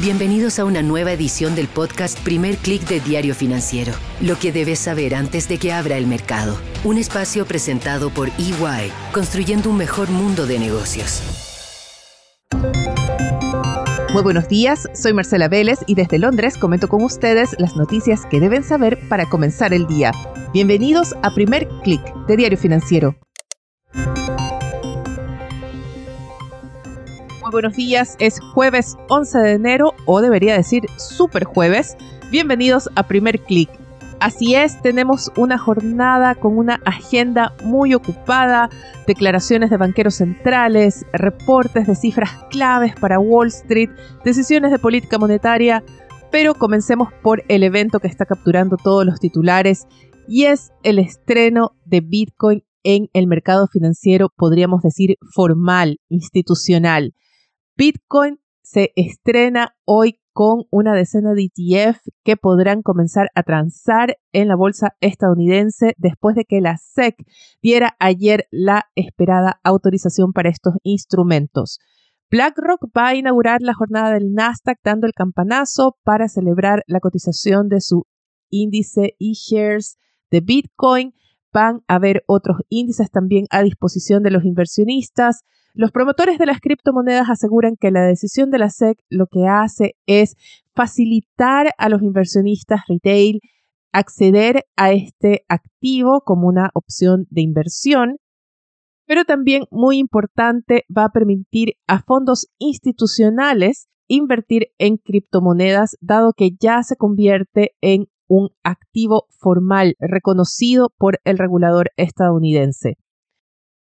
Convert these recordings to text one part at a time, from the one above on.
Bienvenidos a una nueva edición del podcast Primer Click de Diario Financiero. Lo que debes saber antes de que abra el mercado. Un espacio presentado por EY, construyendo un mejor mundo de negocios. Muy buenos días, soy Marcela Vélez y desde Londres comento con ustedes las noticias que deben saber para comenzar el día. Bienvenidos a Primer Click de Diario Financiero. Buenos días. Es jueves 11 de enero, o debería decir super jueves. Bienvenidos a Primer Click. Así es, tenemos una jornada con una agenda muy ocupada, declaraciones de banqueros centrales, reportes de cifras claves para Wall Street, decisiones de política monetaria, pero comencemos por el evento que está capturando todos los titulares y es el estreno de Bitcoin en el mercado financiero, podríamos decir formal, institucional. Bitcoin se estrena hoy con una decena de ETF que podrán comenzar a transar en la bolsa estadounidense después de que la SEC diera ayer la esperada autorización para estos instrumentos. BlackRock va a inaugurar la jornada del Nasdaq dando el campanazo para celebrar la cotización de su índice e-shares de Bitcoin. Van a haber otros índices también a disposición de los inversionistas. Los promotores de las criptomonedas aseguran que la decisión de la SEC lo que hace es facilitar a los inversionistas retail acceder a este activo como una opción de inversión, pero también muy importante va a permitir a fondos institucionales invertir en criptomonedas, dado que ya se convierte en un activo formal reconocido por el regulador estadounidense.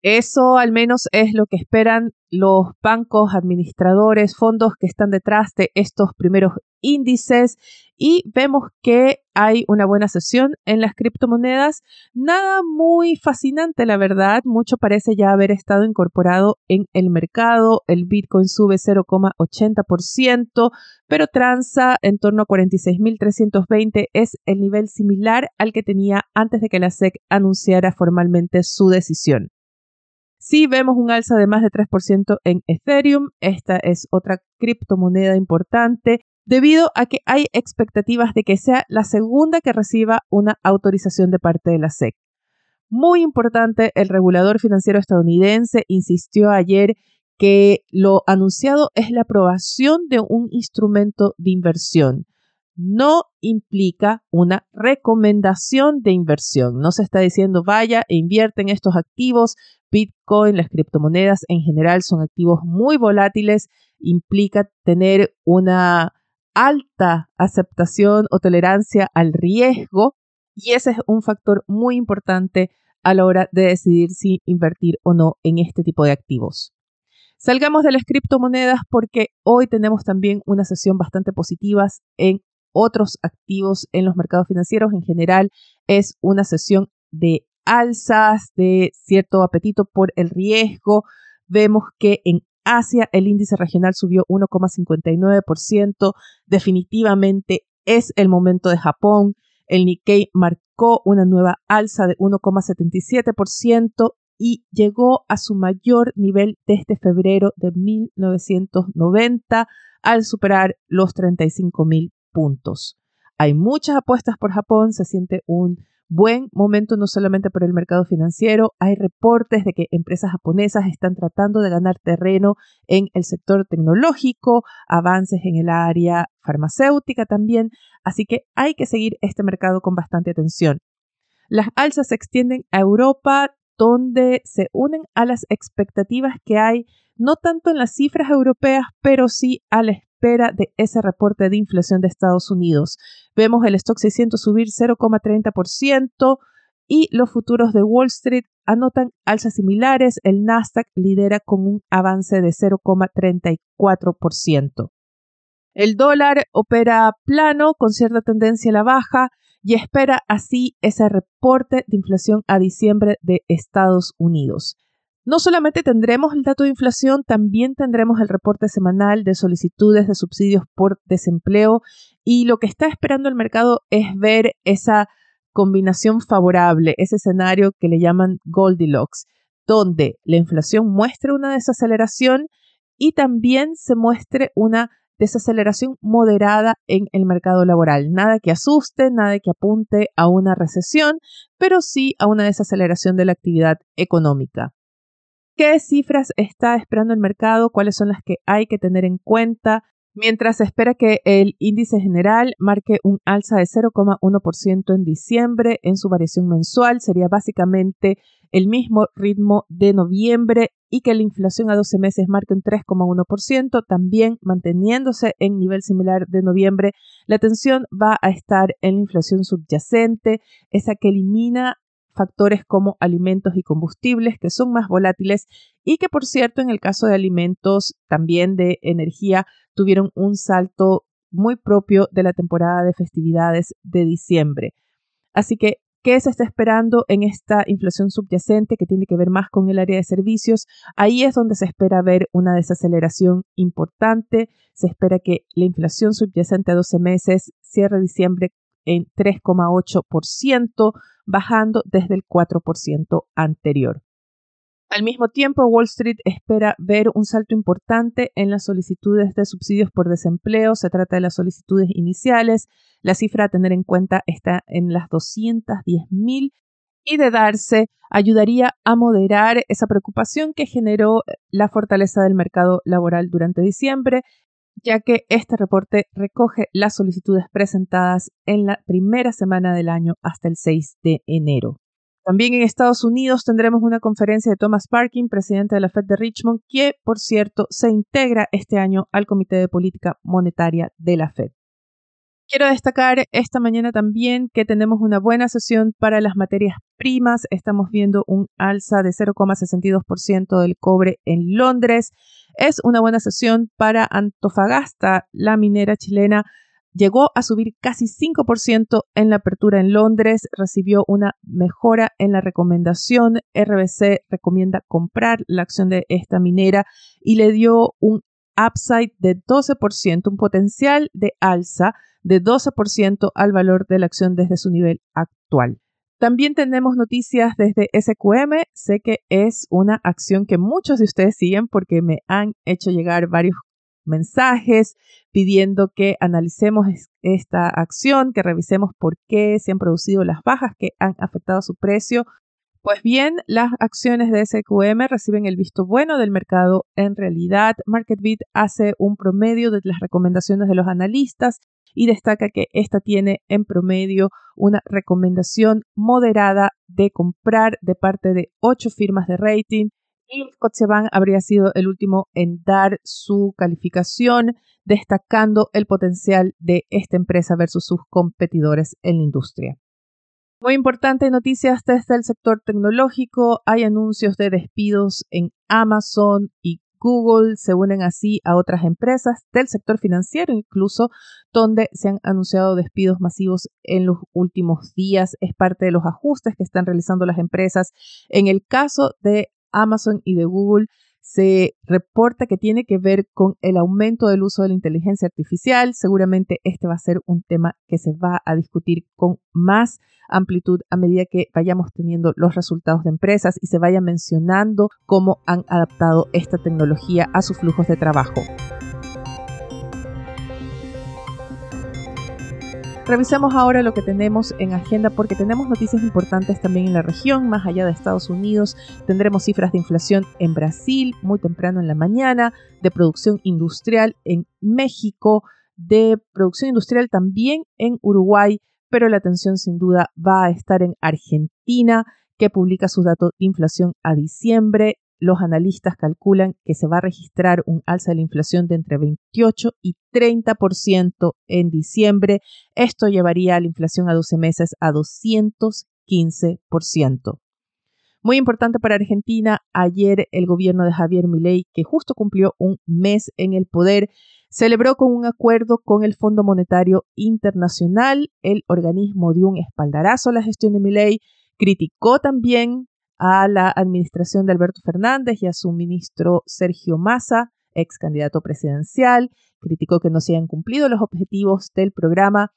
Eso al menos es lo que esperan los bancos, administradores, fondos que están detrás de estos primeros índices y vemos que hay una buena sesión en las criptomonedas. Nada muy fascinante, la verdad. Mucho parece ya haber estado incorporado en el mercado. El Bitcoin sube 0,80%, pero transa en torno a 46.320. Es el nivel similar al que tenía antes de que la SEC anunciara formalmente su decisión. Sí vemos un alza de más de 3% en Ethereum. Esta es otra criptomoneda importante debido a que hay expectativas de que sea la segunda que reciba una autorización de parte de la SEC. Muy importante, el regulador financiero estadounidense insistió ayer que lo anunciado es la aprobación de un instrumento de inversión no implica una recomendación de inversión. No se está diciendo vaya e invierte en estos activos. Bitcoin, las criptomonedas en general son activos muy volátiles. Implica tener una alta aceptación o tolerancia al riesgo y ese es un factor muy importante a la hora de decidir si invertir o no en este tipo de activos. Salgamos de las criptomonedas porque hoy tenemos también una sesión bastante positiva en otros activos en los mercados financieros. En general es una sesión de alzas, de cierto apetito por el riesgo. Vemos que en Asia el índice regional subió 1,59%. Definitivamente es el momento de Japón. El Nikkei marcó una nueva alza de 1,77% y llegó a su mayor nivel desde febrero de 1990 al superar los 35 mil puntos. Hay muchas apuestas por Japón, se siente un buen momento no solamente por el mercado financiero, hay reportes de que empresas japonesas están tratando de ganar terreno en el sector tecnológico, avances en el área farmacéutica también, así que hay que seguir este mercado con bastante atención. Las alzas se extienden a Europa, donde se unen a las expectativas que hay, no tanto en las cifras europeas, pero sí a la espera de ese reporte de inflación de Estados Unidos. Vemos el stock 600 subir 0,30% y los futuros de Wall Street anotan alzas similares. El Nasdaq lidera con un avance de 0,34%. El dólar opera plano con cierta tendencia a la baja y espera así ese reporte de inflación a diciembre de Estados Unidos. No solamente tendremos el dato de inflación, también tendremos el reporte semanal de solicitudes de subsidios por desempleo y lo que está esperando el mercado es ver esa combinación favorable, ese escenario que le llaman Goldilocks, donde la inflación muestre una desaceleración y también se muestre una desaceleración moderada en el mercado laboral. Nada que asuste, nada que apunte a una recesión, pero sí a una desaceleración de la actividad económica. ¿Qué cifras está esperando el mercado? ¿Cuáles son las que hay que tener en cuenta? Mientras se espera que el índice general marque un alza de 0,1% en diciembre en su variación mensual, sería básicamente el mismo ritmo de noviembre y que la inflación a 12 meses marque un 3,1%, también manteniéndose en nivel similar de noviembre. La atención va a estar en la inflación subyacente, esa que elimina factores como alimentos y combustibles que son más volátiles y que por cierto en el caso de alimentos también de energía tuvieron un salto muy propio de la temporada de festividades de diciembre. Así que ¿Qué se está esperando en esta inflación subyacente que tiene que ver más con el área de servicios? Ahí es donde se espera ver una desaceleración importante. Se espera que la inflación subyacente a 12 meses cierre diciembre en 3,8%, bajando desde el 4% anterior. Al mismo tiempo, Wall Street espera ver un salto importante en las solicitudes de subsidios por desempleo. Se trata de las solicitudes iniciales. La cifra a tener en cuenta está en las 210 mil y de darse ayudaría a moderar esa preocupación que generó la fortaleza del mercado laboral durante diciembre, ya que este reporte recoge las solicitudes presentadas en la primera semana del año hasta el 6 de enero. También en Estados Unidos tendremos una conferencia de Thomas Parkin, presidente de la Fed de Richmond, que, por cierto, se integra este año al Comité de Política Monetaria de la Fed. Quiero destacar esta mañana también que tenemos una buena sesión para las materias primas. Estamos viendo un alza de 0,62% del cobre en Londres. Es una buena sesión para Antofagasta, la minera chilena llegó a subir casi 5% en la apertura en Londres, recibió una mejora en la recomendación. RBC recomienda comprar la acción de esta minera y le dio un upside de 12%, un potencial de alza de 12% al valor de la acción desde su nivel actual. También tenemos noticias desde SQM. Sé que es una acción que muchos de ustedes siguen porque me han hecho llegar varios mensajes pidiendo que analicemos esta acción, que revisemos por qué se han producido las bajas que han afectado su precio. Pues bien, las acciones de SQM reciben el visto bueno del mercado. En realidad, MarketBeat hace un promedio de las recomendaciones de los analistas y destaca que esta tiene en promedio una recomendación moderada de comprar de parte de ocho firmas de rating y Scotiabank habría sido el último en dar su calificación, destacando el potencial de esta empresa versus sus competidores en la industria. Muy importante noticias desde el sector tecnológico. Hay anuncios de despidos en Amazon y Google. Se unen así a otras empresas del sector financiero, incluso donde se han anunciado despidos masivos en los últimos días. Es parte de los ajustes que están realizando las empresas. En el caso de Amazon y de Google se reporta que tiene que ver con el aumento del uso de la inteligencia artificial. Seguramente este va a ser un tema que se va a discutir con más amplitud a medida que vayamos teniendo los resultados de empresas y se vaya mencionando cómo han adaptado esta tecnología a sus flujos de trabajo. Revisemos ahora lo que tenemos en agenda porque tenemos noticias importantes también en la región, más allá de Estados Unidos. Tendremos cifras de inflación en Brasil muy temprano en la mañana, de producción industrial en México, de producción industrial también en Uruguay, pero la atención sin duda va a estar en Argentina, que publica sus datos de inflación a diciembre los analistas calculan que se va a registrar un alza de la inflación de entre 28 y 30% en diciembre. Esto llevaría a la inflación a 12 meses a 215%. Muy importante para Argentina, ayer el gobierno de Javier Milei, que justo cumplió un mes en el poder, celebró con un acuerdo con el Fondo Monetario Internacional. El organismo dio un espaldarazo a la gestión de Milei, criticó también a la administración de Alberto Fernández y a su ministro Sergio Massa, ex candidato presidencial, criticó que no se hayan cumplido los objetivos del programa.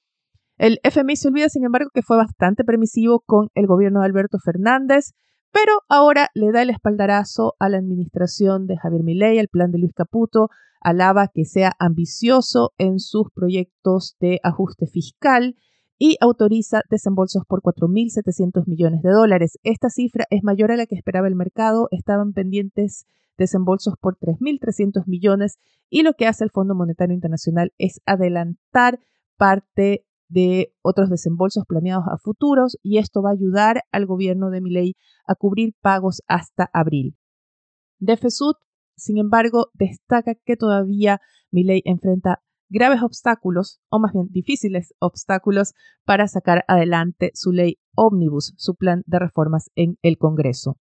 El FMI se olvida, sin embargo, que fue bastante permisivo con el gobierno de Alberto Fernández, pero ahora le da el espaldarazo a la administración de Javier Milei, al plan de Luis Caputo, alaba que sea ambicioso en sus proyectos de ajuste fiscal y autoriza desembolsos por 4.700 millones de dólares. Esta cifra es mayor a la que esperaba el mercado. Estaban pendientes desembolsos por 3.300 millones y lo que hace el Fondo Monetario Internacional es adelantar parte de otros desembolsos planeados a futuros y esto va a ayudar al gobierno de Milei a cubrir pagos hasta abril. Defesud, sin embargo, destaca que todavía Milei enfrenta graves obstáculos, o más bien difíciles obstáculos, para sacar adelante su ley Omnibus, su plan de reformas en el Congreso.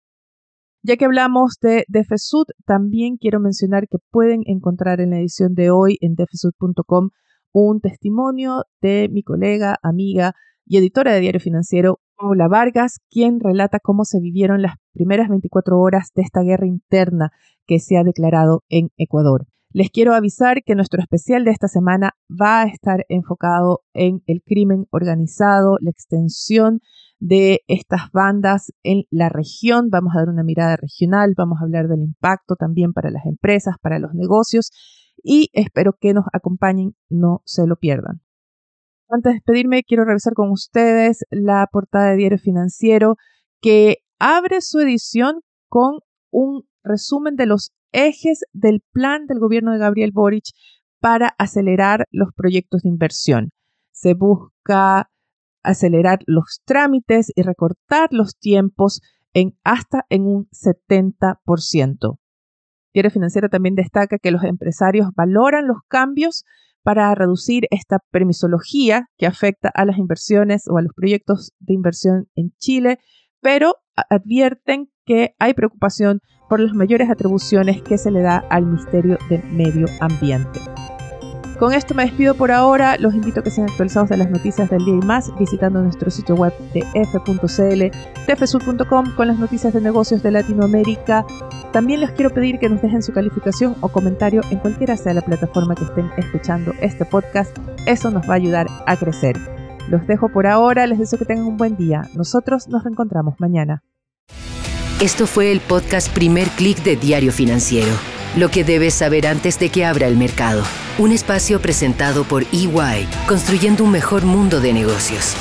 Ya que hablamos de Defesud, también quiero mencionar que pueden encontrar en la edición de hoy en defesud.com un testimonio de mi colega, amiga y editora de Diario Financiero, Paula Vargas, quien relata cómo se vivieron las primeras 24 horas de esta guerra interna que se ha declarado en Ecuador. Les quiero avisar que nuestro especial de esta semana va a estar enfocado en el crimen organizado, la extensión de estas bandas en la región. Vamos a dar una mirada regional, vamos a hablar del impacto también para las empresas, para los negocios y espero que nos acompañen, no se lo pierdan. Antes de despedirme, quiero revisar con ustedes la portada de Diario Financiero que abre su edición con un resumen de los ejes del plan del gobierno de Gabriel Boric para acelerar los proyectos de inversión. Se busca acelerar los trámites y recortar los tiempos en hasta en un 70%. Diario Financiero también destaca que los empresarios valoran los cambios para reducir esta permisología que afecta a las inversiones o a los proyectos de inversión en Chile, pero advierten que hay preocupación por las mayores atribuciones que se le da al Ministerio del Medio Ambiente. Con esto me despido por ahora. Los invito a que sean actualizados de las noticias del día y más visitando nuestro sitio web de f.cl, tfsur.com con las noticias de negocios de Latinoamérica. También les quiero pedir que nos dejen su calificación o comentario en cualquiera sea la plataforma que estén escuchando este podcast. Eso nos va a ayudar a crecer. Los dejo por ahora, les deseo que tengan un buen día. Nosotros nos reencontramos mañana. Esto fue el podcast Primer Click de Diario Financiero. Lo que debes saber antes de que abra el mercado. Un espacio presentado por EY, construyendo un mejor mundo de negocios.